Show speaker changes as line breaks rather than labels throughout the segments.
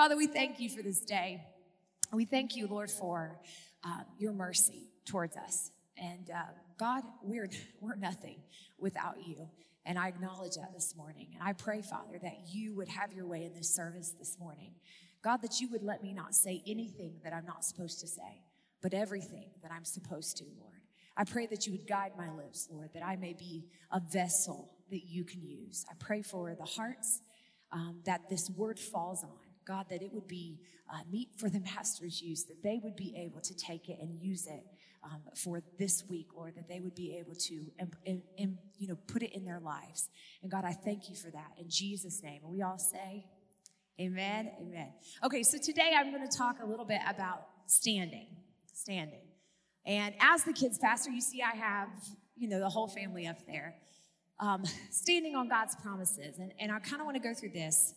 Father, we thank you for this day. We thank you, Lord, for uh, your mercy towards us. And uh, God, we're, we're nothing without you. And I acknowledge that this morning. And I pray, Father, that you would have your way in this service this morning. God, that you would let me not say anything that I'm not supposed to say, but everything that I'm supposed to, Lord. I pray that you would guide my lips, Lord, that I may be a vessel that you can use. I pray for the hearts um, that this word falls on. God, that it would be uh, meat for the master's use, that they would be able to take it and use it um, for this week, Lord, that they would be able to, um, you know, put it in their lives. And God, I thank you for that in Jesus' name. we all say, Amen, Amen. Okay, so today I'm going to talk a little bit about standing, standing. And as the kids pastor, you see I have, you know, the whole family up there. Um, standing on God's promises. And, and I kind of want to go through this.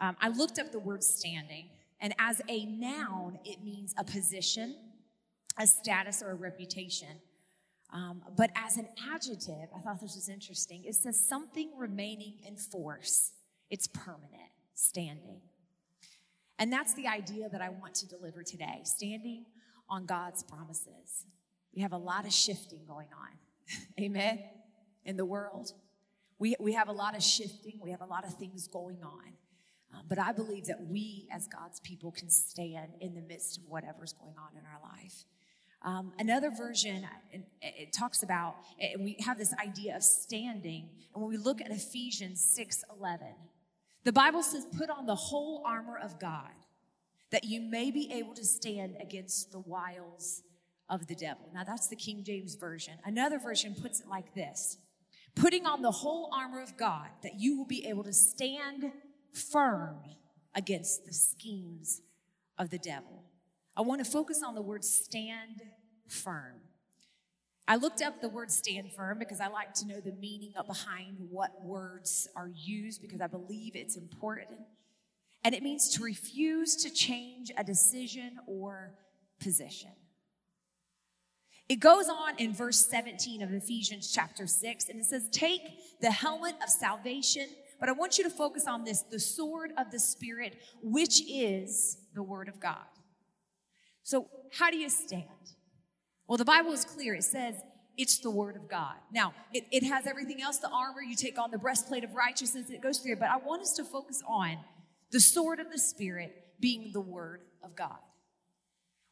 Um, I looked up the word standing, and as a noun, it means a position, a status, or a reputation. Um, but as an adjective, I thought this was interesting. It says something remaining in force, it's permanent, standing. And that's the idea that I want to deliver today standing on God's promises. We have a lot of shifting going on. Amen. In the world. We, we have a lot of shifting, we have a lot of things going on. Um, but I believe that we, as God's people, can stand in the midst of whatever's going on in our life. Um, another version, it, talks about, and we have this idea of standing. And when we look at Ephesians 6 11, the Bible says, Put on the whole armor of God that you may be able to stand against the wiles of the devil. Now, that's the King James Version. Another version puts it like this putting on the whole armor of God, that you will be able to stand firm against the schemes of the devil. I want to focus on the word stand firm. I looked up the word stand firm because I like to know the meaning behind what words are used because I believe it's important and it means to refuse to change a decision or position. It goes on in verse 17 of Ephesians chapter 6, and it says, Take the helmet of salvation, but I want you to focus on this the sword of the Spirit, which is the Word of God. So, how do you stand? Well, the Bible is clear. It says, it's the word of God. Now, it, it has everything else the armor, you take on the breastplate of righteousness, it goes through, but I want us to focus on the sword of the Spirit being the Word of God.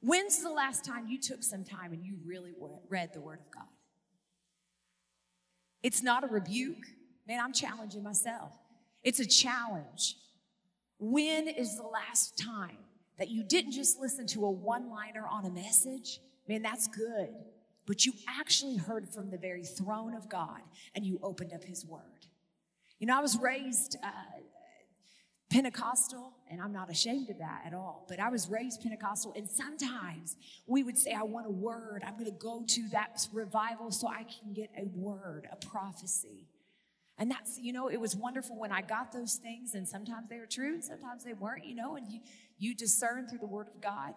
When's the last time you took some time and you really read the Word of God? It's not a rebuke. Man, I'm challenging myself. It's a challenge. When is the last time that you didn't just listen to a one liner on a message? Man, that's good. But you actually heard from the very throne of God and you opened up His Word. You know, I was raised uh, Pentecostal, and I'm not ashamed of that at all, but I was raised Pentecostal, and sometimes we would say, I want a word. I'm going to go to that revival so I can get a word, a prophecy. And that's, you know, it was wonderful when I got those things, and sometimes they were true, and sometimes they weren't, you know, and you, you discern through the Word of God.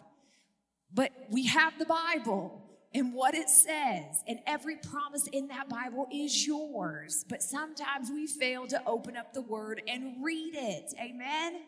But we have the Bible, and what it says. And every promise in that Bible is yours. But sometimes we fail to open up the word and read it. Amen?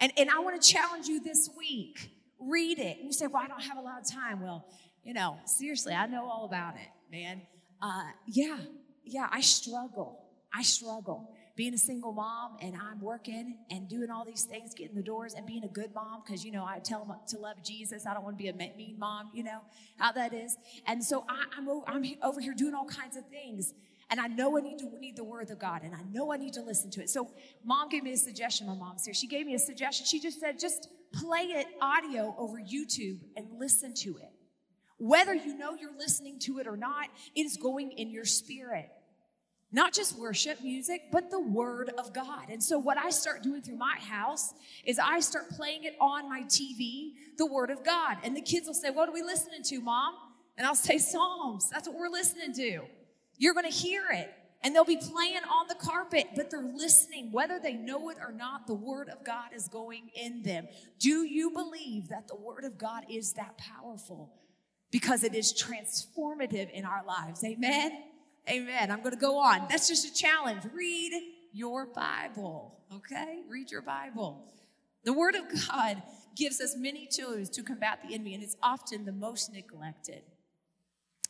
And, and I want to challenge you this week. Read it. And you say, well, I don't have a lot of time. Well, you know, seriously, I know all about it, man. Uh, yeah, yeah, I struggle. I struggle being a single mom and I'm working and doing all these things, getting the doors and being a good mom because, you know, I tell them to love Jesus. I don't want to be a mean mom, you know how that is. And so I, am over, I'm over here doing all kinds of things. And I know I need to need the word of God and I know I need to listen to it. So mom gave me a suggestion. My mom's here. She gave me a suggestion. She just said, just play it audio over YouTube and listen to it. Whether you know you're listening to it or not, it is going in your spirit. Not just worship music, but the Word of God. And so, what I start doing through my house is I start playing it on my TV, the Word of God. And the kids will say, What are we listening to, Mom? And I'll say, Psalms. That's what we're listening to. You're going to hear it. And they'll be playing on the carpet, but they're listening. Whether they know it or not, the Word of God is going in them. Do you believe that the Word of God is that powerful? Because it is transformative in our lives. Amen. Amen. I'm going to go on. That's just a challenge. Read your Bible, okay? Read your Bible. The Word of God gives us many tools to combat the enemy, and it's often the most neglected.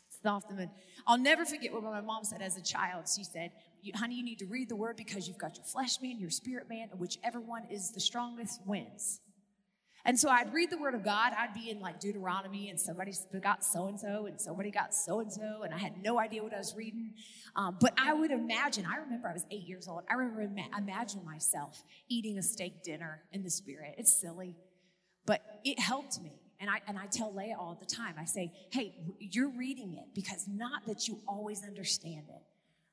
It's often, I'll never forget what my mom said as a child. She said, Honey, you need to read the Word because you've got your flesh man, your spirit man, and whichever one is the strongest wins. And so I'd read the word of God. I'd be in like Deuteronomy, and somebody got so and so, and somebody got so and so, and I had no idea what I was reading. Um, but I would imagine, I remember I was eight years old. I remember ima- imagine myself eating a steak dinner in the spirit. It's silly, but it helped me. And I, and I tell Leah all the time, I say, hey, you're reading it because not that you always understand it,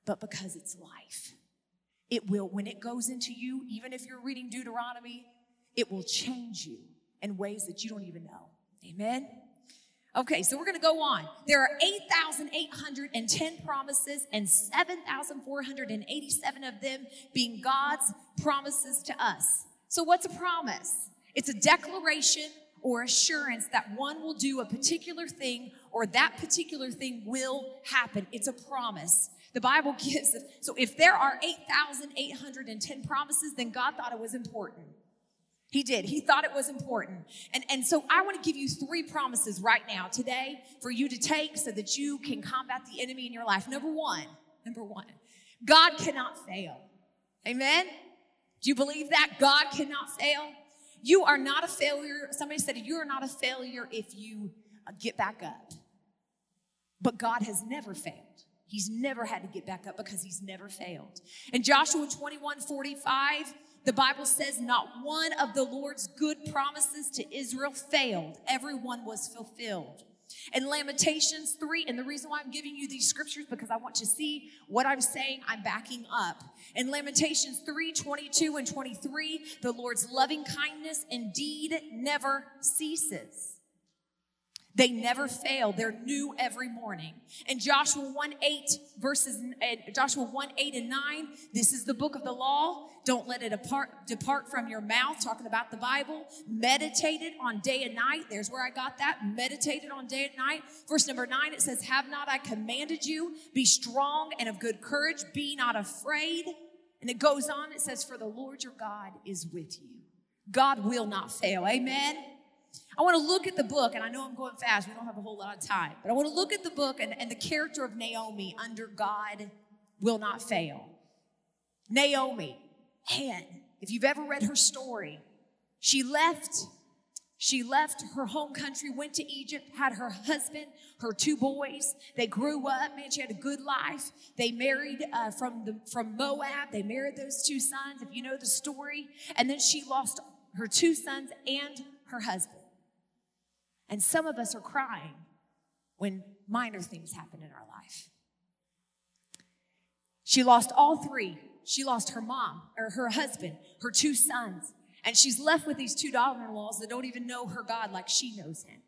but because it's life. It will, when it goes into you, even if you're reading Deuteronomy, it will change you in ways that you don't even know. Amen? Okay, so we're going to go on. There are 8,810 promises and 7,487 of them being God's promises to us. So, what's a promise? It's a declaration or assurance that one will do a particular thing or that particular thing will happen. It's a promise. The Bible gives. So, if there are 8,810 promises, then God thought it was important. He did. He thought it was important. And, and so I want to give you three promises right now today for you to take so that you can combat the enemy in your life. Number one, number one, God cannot fail. Amen? Do you believe that? God cannot fail. You are not a failure. Somebody said you are not a failure if you uh, get back up. But God has never failed. He's never had to get back up because he's never failed. In Joshua 21 45, the Bible says not one of the Lord's good promises to Israel failed, every one was fulfilled. In Lamentations 3, and the reason why I'm giving you these scriptures because I want to see what I'm saying, I'm backing up. In Lamentations 3 22 and 23, the Lord's loving kindness indeed never ceases. They never fail. They're new every morning. And Joshua 1 8 verses, Joshua 1 8 and 9, this is the book of the law. Don't let it depart, depart from your mouth, talking about the Bible. Meditated on day and night. There's where I got that. Meditated on day and night. Verse number 9, it says, Have not I commanded you? Be strong and of good courage. Be not afraid. And it goes on, it says, For the Lord your God is with you. God will not fail. Amen. I want to look at the book, and I know I'm going fast. We don't have a whole lot of time. But I want to look at the book and, and the character of Naomi under God will not fail. Naomi, man, if you've ever read her story, she left. She left her home country, went to Egypt, had her husband, her two boys. They grew up. Man, she had a good life. They married uh, from the from Moab. They married those two sons. If you know the story, and then she lost her two sons and her husband. And some of us are crying when minor things happen in our life. She lost all three. She lost her mom, or her husband, her two sons, and she's left with these two daughter in laws that don't even know her God like she knows him.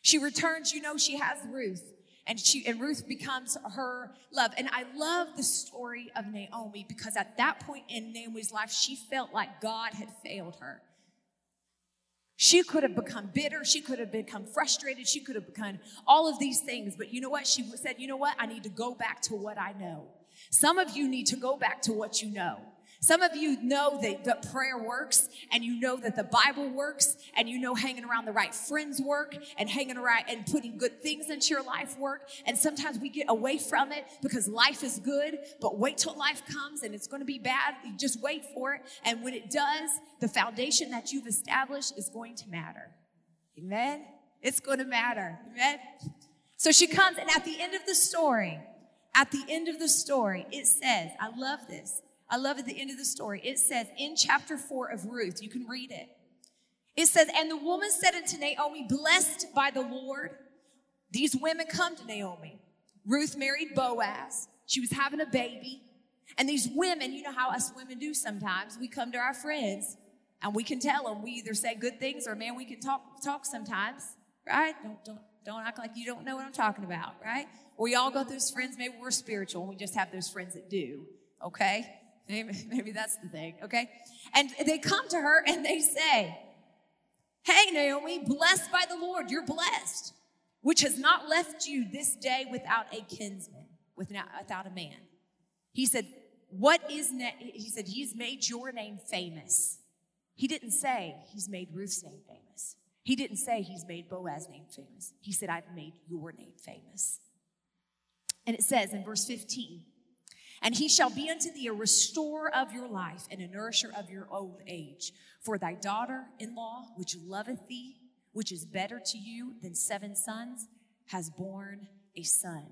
She returns, you know, she has Ruth, and she and Ruth becomes her love. And I love the story of Naomi because at that point in Naomi's life, she felt like God had failed her. She could have become bitter. She could have become frustrated. She could have become all of these things. But you know what? She said, you know what? I need to go back to what I know. Some of you need to go back to what you know. Some of you know that, that prayer works and you know that the Bible works and you know hanging around the right friends work and hanging around and putting good things into your life work. And sometimes we get away from it because life is good, but wait till life comes and it's going to be bad. You just wait for it. And when it does, the foundation that you've established is going to matter. Amen? It's going to matter. Amen? So she comes and at the end of the story, at the end of the story, it says, I love this. I love at the end of the story. It says in chapter 4 of Ruth, you can read it. It says, And the woman said unto Naomi, Blessed by the Lord. These women come to Naomi. Ruth married Boaz. She was having a baby. And these women, you know how us women do sometimes. We come to our friends and we can tell them. We either say good things or man, we can talk talk sometimes, right? Don't don't don't act like you don't know what I'm talking about, right? we all go through those friends. Maybe we're spiritual and we just have those friends that do. Okay, Maybe, that's the thing, okay? And they come to her and they say, Hey, Naomi, blessed by the Lord, you're blessed, which has not left you this day without a kinsman, without a man. He said, What is, ne-? he said, He's made your name famous. He didn't say he's made Ruth's name famous. He didn't say he's made Boaz's name famous. He said, I've made your name famous. And it says in verse 15, and he shall be unto thee a restorer of your life and a nourisher of your old age. For thy daughter in law, which loveth thee, which is better to you than seven sons, has borne a son.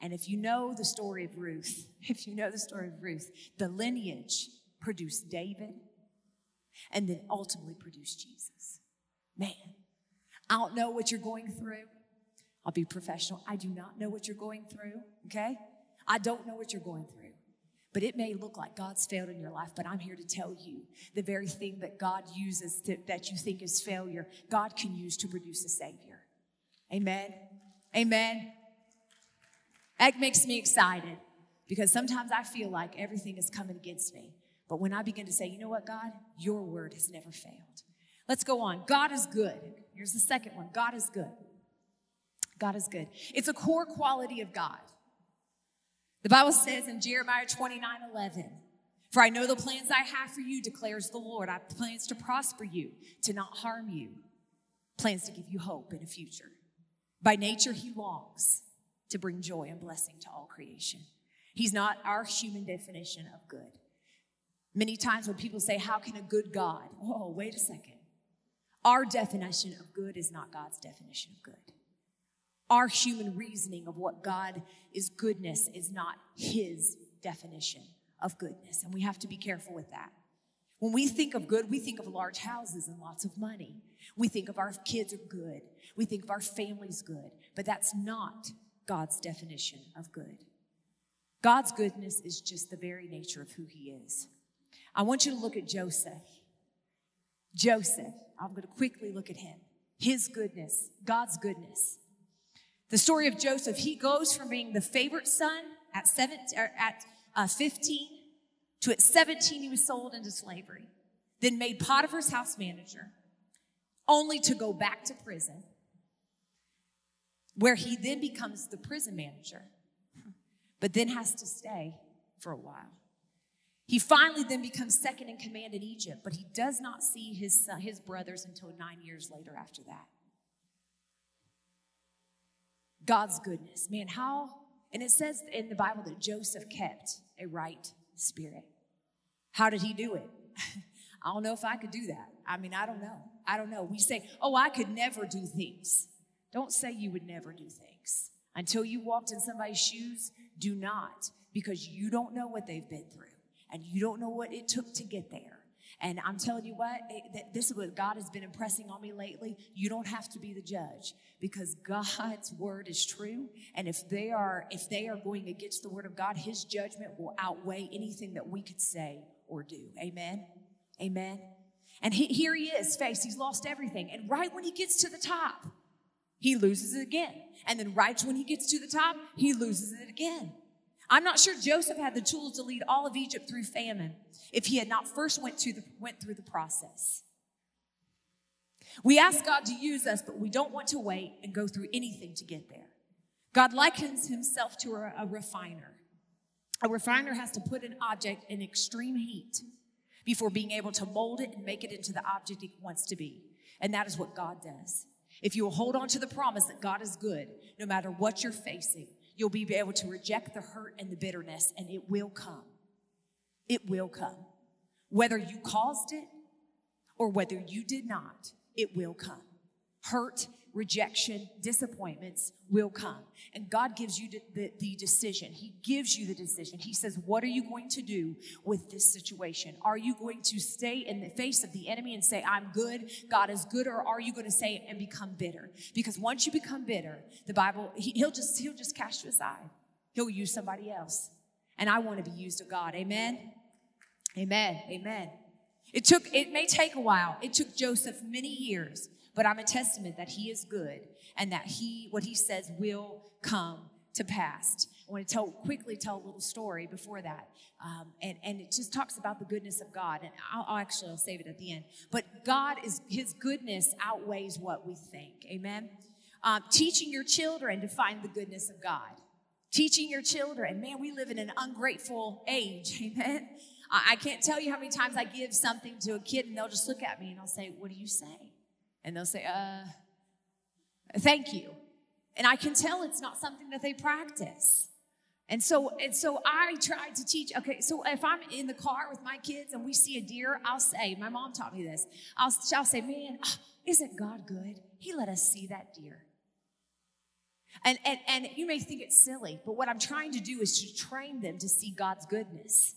And if you know the story of Ruth, if you know the story of Ruth, the lineage produced David and then ultimately produced Jesus. Man, I don't know what you're going through. I'll be professional. I do not know what you're going through, okay? I don't know what you're going through. But it may look like God's failed in your life, but I'm here to tell you the very thing that God uses to, that you think is failure, God can use to produce a Savior. Amen. Amen. That makes me excited because sometimes I feel like everything is coming against me. But when I begin to say, you know what, God, your word has never failed. Let's go on. God is good. Here's the second one God is good. God is good. It's a core quality of God. The Bible says in Jeremiah 29 11, For I know the plans I have for you, declares the Lord. I have plans to prosper you, to not harm you, plans to give you hope in a future. By nature, He longs to bring joy and blessing to all creation. He's not our human definition of good. Many times when people say, How can a good God? Oh, wait a second. Our definition of good is not God's definition of good. Our human reasoning of what God is goodness is not His definition of goodness. And we have to be careful with that. When we think of good, we think of large houses and lots of money. We think of our kids are good. We think of our families good. But that's not God's definition of good. God's goodness is just the very nature of who He is. I want you to look at Joseph. Joseph, I'm going to quickly look at him. His goodness, God's goodness. The story of Joseph, he goes from being the favorite son at, seven, at uh, 15 to at 17, he was sold into slavery, then made Potiphar's house manager, only to go back to prison, where he then becomes the prison manager, but then has to stay for a while. He finally then becomes second in command in Egypt, but he does not see his, son, his brothers until nine years later after that. God's goodness. Man, how, and it says in the Bible that Joseph kept a right spirit. How did he do it? I don't know if I could do that. I mean, I don't know. I don't know. We say, oh, I could never do things. Don't say you would never do things. Until you walked in somebody's shoes, do not, because you don't know what they've been through and you don't know what it took to get there. And I'm telling you what, it, this is what God has been impressing on me lately. You don't have to be the judge because God's word is true. And if they are, if they are going against the word of God, his judgment will outweigh anything that we could say or do. Amen. Amen. And he, here he is, face. He's lost everything. And right when he gets to the top, he loses it again. And then right when he gets to the top, he loses it again. I'm not sure Joseph had the tools to lead all of Egypt through famine if he had not first went, to the, went through the process. We ask God to use us, but we don't want to wait and go through anything to get there. God likens himself to a, a refiner. A refiner has to put an object in extreme heat before being able to mold it and make it into the object it wants to be. And that is what God does. If you will hold on to the promise that God is good, no matter what you're facing, you'll be able to reject the hurt and the bitterness, and it will come. It will come. Whether you caused it or whether you did not, it will come. Hurt, rejection, disappointments will come. And God gives you the, the, decision. He gives you the decision. He says, What are you going to do with this situation? Are you going to stay in the face of the enemy and say, I'm good, God is good, or are you going to say and become bitter? Because once you become bitter, the Bible, he, he'll just he'll just cast you aside. He'll use somebody else. And I want to be used of God. Amen. Amen. Amen. It took, it may take a while. It took Joseph many years but I'm a testament that he is good and that he, what he says will come to pass. I want to tell quickly tell a little story before that, um, and and it just talks about the goodness of God. And I'll, I'll, actually I'll save it at the end. But God is His goodness outweighs what we think. Amen. Um, teaching your children to find the goodness of God. Teaching your children, man, we live in an ungrateful age. Amen. I, I can't tell you how many times I give something to a kid and they'll just look at me and I'll say, What do you say? And they'll say, Uh, thank you. And I can tell it's not something that they practice. And so, and so I tried to teach. Okay, so if I'm in the car with my kids and we see a deer, I'll say, my mom taught me this. I'll, I'll say, man, oh, isn't God good? He let us see that deer. And, and, and you may think it's silly, but what I'm trying to do is to train them to see God's goodness.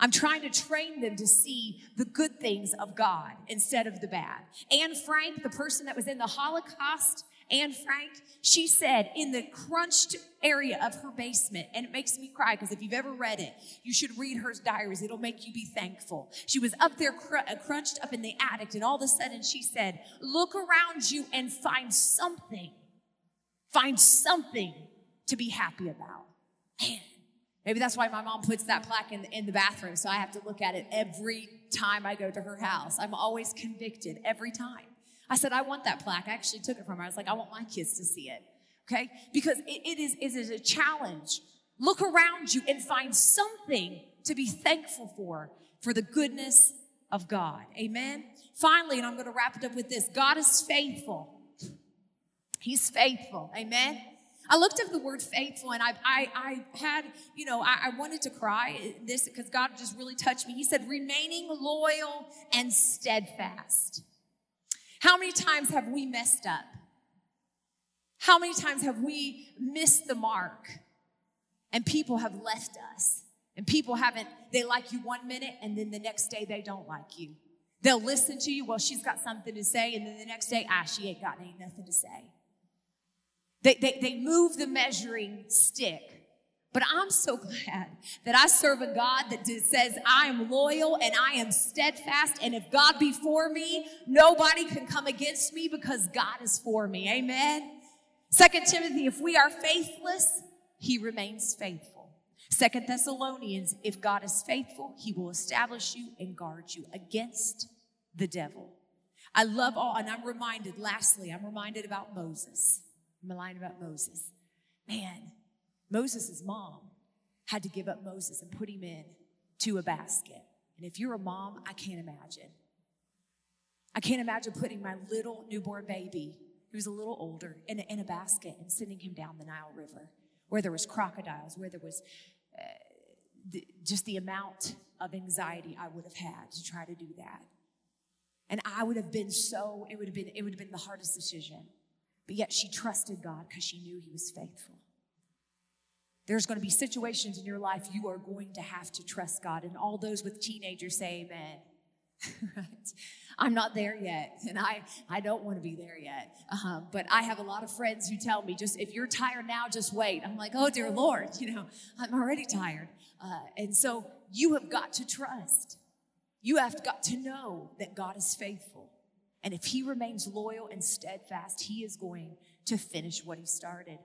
I'm trying to train them to see the good things of God instead of the bad. Anne Frank, the person that was in the Holocaust, Anne Frank, she said in the crunched area of her basement, and it makes me cry because if you've ever read it, you should read her diaries. It'll make you be thankful. She was up there cr- uh, crunched up in the attic, and all of a sudden she said, Look around you and find something. Find something to be happy about. Man, maybe that's why my mom puts that plaque in the, in the bathroom, so I have to look at it every time I go to her house. I'm always convicted every time. I said, I want that plaque. I actually took it from her. I was like, I want my kids to see it. Okay? Because it, it, is, it is a challenge. Look around you and find something to be thankful for, for the goodness of God. Amen? Finally, and I'm going to wrap it up with this God is faithful. He's faithful. Amen? I looked up the word faithful and I, I, I had, you know, I, I wanted to cry this because God just really touched me. He said, remaining loyal and steadfast. How many times have we messed up? How many times have we missed the mark and people have left us? And people haven't, they like you one minute and then the next day they don't like you. They'll listen to you, well, she's got something to say, and then the next day, ah, she ain't got ain't nothing to say. They, they, they move the measuring stick but I'm so glad that I serve a God that says, I am loyal and I am steadfast. And if God be for me, nobody can come against me because God is for me. Amen. Second Timothy, if we are faithless, he remains faithful. Second Thessalonians, if God is faithful, he will establish you and guard you against the devil. I love all, and I'm reminded, lastly, I'm reminded about Moses. I'm reminded about Moses. Man, Moses' mom had to give up Moses and put him in to a basket. And if you're a mom, I can't imagine. I can't imagine putting my little newborn baby, who's a little older, in a, in a basket and sending him down the Nile River where there was crocodiles, where there was uh, the, just the amount of anxiety I would have had to try to do that. And I would have been so, it would have been, it would have been the hardest decision. But yet she trusted God because she knew he was faithful. There's going to be situations in your life you are going to have to trust God. And all those with teenagers say amen. right? I'm not there yet, and I, I don't want to be there yet. Uh-huh. But I have a lot of friends who tell me, just if you're tired now, just wait. I'm like, oh, dear Lord, you know, I'm already tired. Uh, and so you have got to trust. You have got to know that God is faithful. And if He remains loyal and steadfast, He is going to finish what He started.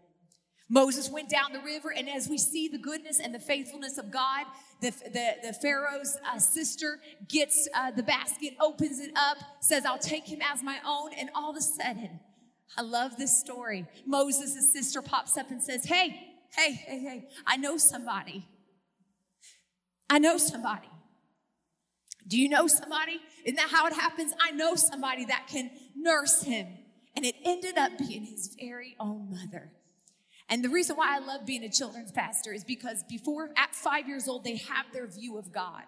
Moses went down the river, and as we see the goodness and the faithfulness of God, the, the, the Pharaoh's uh, sister gets uh, the basket, opens it up, says, I'll take him as my own. And all of a sudden, I love this story. Moses' sister pops up and says, Hey, hey, hey, hey, I know somebody. I know somebody. Do you know somebody? Isn't that how it happens? I know somebody that can nurse him. And it ended up being his very own mother. And the reason why I love being a children's pastor is because before, at five years old, they have their view of God.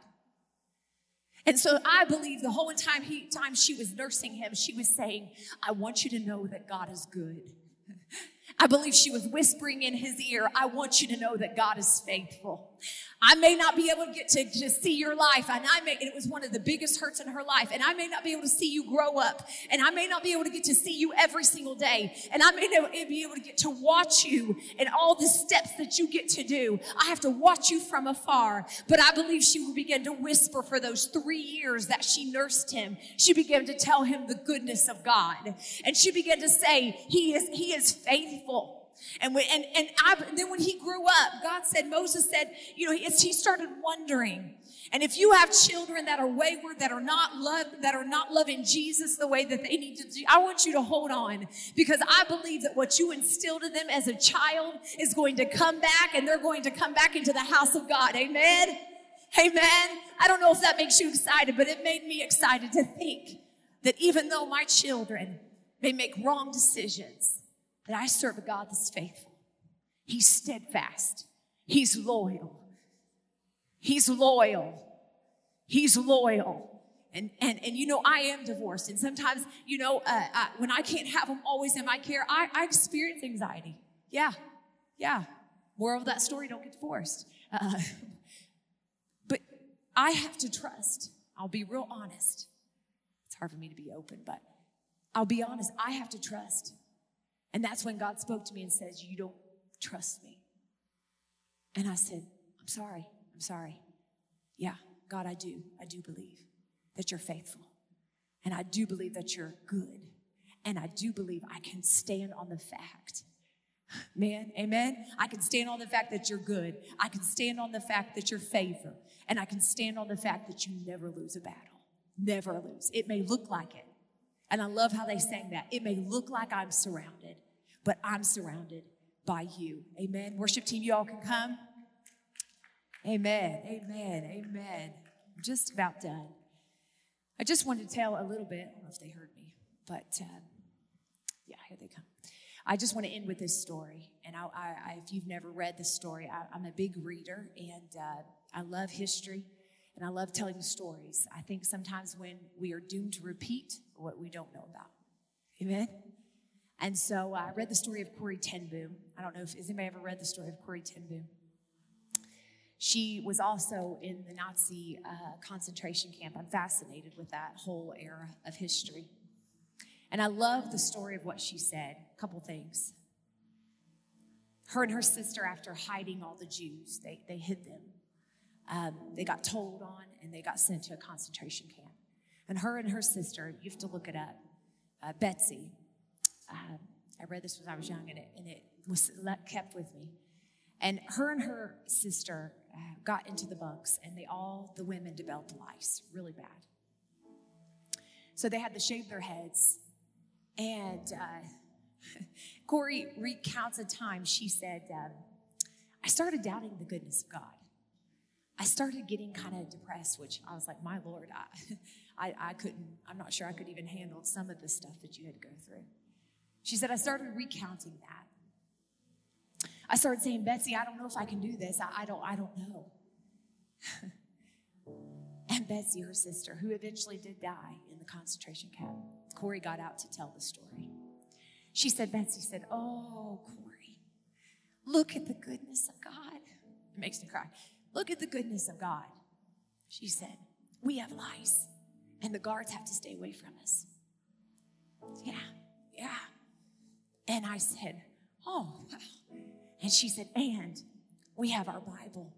And so I believe the whole time, he, time she was nursing him, she was saying, I want you to know that God is good. I believe she was whispering in his ear, I want you to know that God is faithful. I may not be able to get to, to see your life, and I may, and it was one of the biggest hurts in her life, and I may not be able to see you grow up, and I may not be able to get to see you every single day, and I may not be able to get to watch you and all the steps that you get to do. I have to watch you from afar, but I believe she will begin to whisper for those three years that she nursed him. She began to tell him the goodness of God, and she began to say, "He is, he is faithful." And when, and, and, I, and then when he grew up, God said, Moses said, you know, he, he started wondering. And if you have children that are wayward, that are not love, that are not loving Jesus the way that they need to do, I want you to hold on because I believe that what you instilled in them as a child is going to come back and they're going to come back into the house of God. Amen. Amen. I don't know if that makes you excited, but it made me excited to think that even though my children may make wrong decisions, that I serve a God that's faithful. He's steadfast. He's loyal. He's loyal. He's loyal. And, and, and you know, I am divorced. And sometimes, you know, uh, uh, when I can't have them always in my care, I, I experience anxiety. Yeah, yeah. Moral of that story, don't get divorced. Uh, but I have to trust. I'll be real honest. It's hard for me to be open, but I'll be honest. I have to trust. And that's when God spoke to me and says, You don't trust me. And I said, I'm sorry. I'm sorry. Yeah, God, I do. I do believe that you're faithful. And I do believe that you're good. And I do believe I can stand on the fact. Man, amen. I can stand on the fact that you're good. I can stand on the fact that you're favor. And I can stand on the fact that you never lose a battle. Never lose. It may look like it. And I love how they sang that. It may look like I'm surrounded, but I'm surrounded by you. Amen. Worship team, you all can come. Amen. Amen. Amen. I'm just about done. I just wanted to tell a little bit. I don't know if they heard me, but um, yeah, here they come. I just want to end with this story. And I, I, if you've never read this story, I, am a big reader and uh, I love history and I love telling stories. I think sometimes when we are doomed to repeat what we don't know about. Amen? And so uh, I read the story of Corrie ten Boom. I don't know if has anybody ever read the story of Corrie ten Boom. She was also in the Nazi uh, concentration camp. I'm fascinated with that whole era of history. And I love the story of what she said. A couple things. Her and her sister, after hiding all the Jews, they, they hid them. Um, they got told on and they got sent to a concentration camp. And her and her sister, you have to look it up, uh, Betsy. Uh, I read this when I was young and it, and it was kept with me. And her and her sister uh, got into the bunks, and they all, the women, developed lice really bad. So they had to shave their heads. And uh, Corrie recounts a time she said, um, I started doubting the goodness of God. I started getting kind of depressed, which I was like, my Lord, I, I, I couldn't, I'm not sure I could even handle some of the stuff that you had to go through. She said, I started recounting that. I started saying, Betsy, I don't know if I can do this. I, I don't, I don't know. and Betsy, her sister, who eventually did die in the concentration camp, Corrie got out to tell the story. She said, Betsy said, Oh, Corrie, look at the goodness of God. It makes me cry. Look at the goodness of God. She said, We have lice, and the guards have to stay away from us. Yeah, yeah. And I said, Oh, wow. And she said, And we have our Bible.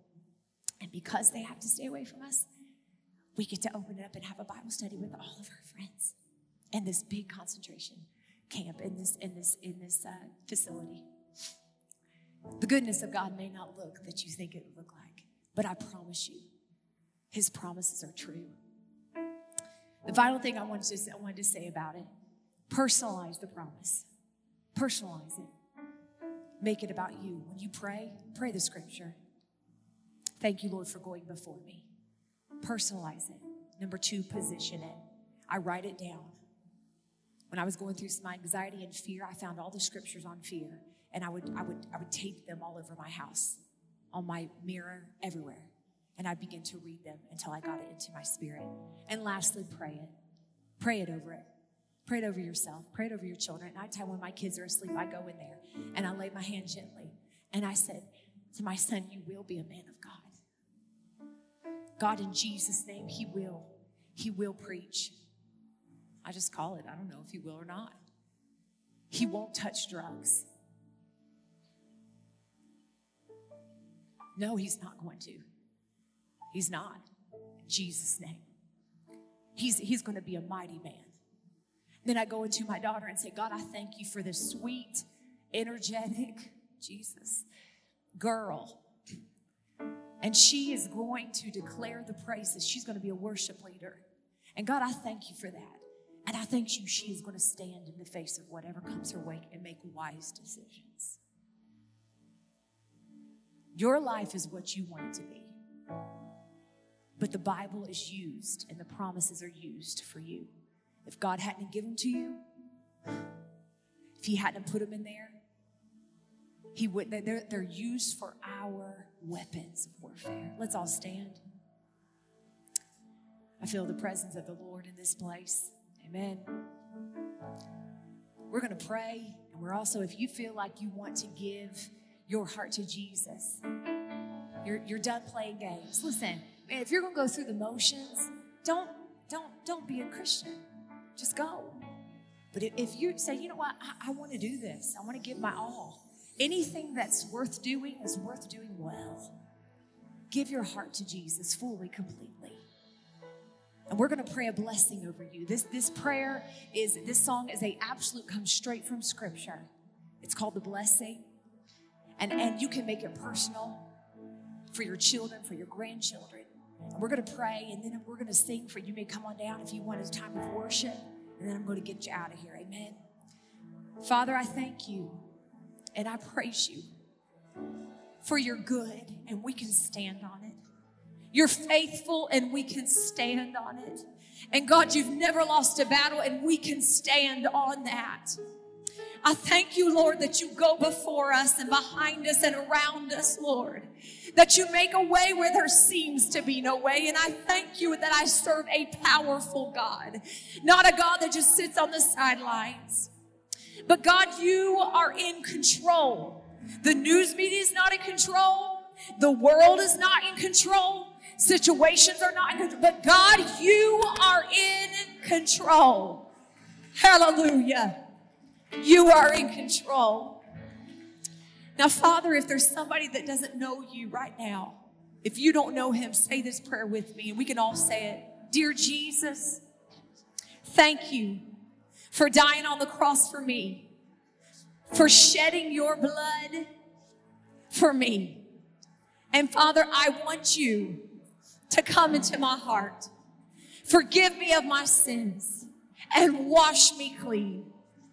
And because they have to stay away from us, we get to open it up and have a Bible study with all of our friends in this big concentration camp in this in this in this uh, facility. The goodness of God may not look that you think it would look like, but I promise you, His promises are true. The final thing I wanted to say, I wanted to say about it: personalize the promise. Personalize it make it about you. When you pray, pray the scripture. Thank you, Lord, for going before me. Personalize it. Number two, position it. I write it down. When I was going through some anxiety and fear, I found all the scriptures on fear, and I would, I would, I would tape them all over my house, on my mirror, everywhere. And I'd begin to read them until I got it into my spirit. And lastly, pray it. Pray it over it. Pray it over yourself. Pray it over your children. At nighttime when my kids are asleep, I go in there and I lay my hand gently. And I said to my son, You will be a man of God. God, in Jesus' name, He will. He will preach. I just call it. I don't know if He will or not. He won't touch drugs. No, He's not going to. He's not. In Jesus' name. He's, he's going to be a mighty man. Then I go into my daughter and say, God, I thank you for this sweet, energetic, Jesus, girl. And she is going to declare the praises. She's going to be a worship leader. And God, I thank you for that. And I thank you she is going to stand in the face of whatever comes her way and make wise decisions. Your life is what you want it to be. But the Bible is used and the promises are used for you. If God hadn't given them to you, if He hadn't put them in there, He would. They're, they're used for our weapons of warfare. Let's all stand. I feel the presence of the Lord in this place. Amen. We're going to pray, and we're also, if you feel like you want to give your heart to Jesus, you're, you're done playing games. Listen, if you're going to go through the motions, don't don't don't be a Christian. Just go. But if you say, you know what, I, I want to do this, I want to give my all. Anything that's worth doing is worth doing well. Give your heart to Jesus fully, completely. And we're going to pray a blessing over you. This, this prayer is, this song is a absolute, comes straight from scripture. It's called the blessing. And, and you can make it personal for your children, for your grandchildren. And we're going to pray and then we're going to sing for you. you may come on down if you want a time of worship. And then I'm going to get you out of here. Amen. Father, I thank you and I praise you for your good, and we can stand on it. You're faithful and we can stand on it. And God, you've never lost a battle and we can stand on that. I thank you, Lord, that you go before us and behind us and around us, Lord. That you make a way where there seems to be no way. And I thank you that I serve a powerful God, not a God that just sits on the sidelines. But God, you are in control. The news media is not in control. The world is not in control. Situations are not in control. But God, you are in control. Hallelujah. You are in control. Now, Father, if there's somebody that doesn't know you right now, if you don't know him, say this prayer with me and we can all say it. Dear Jesus, thank you for dying on the cross for me, for shedding your blood for me. And Father, I want you to come into my heart. Forgive me of my sins and wash me clean.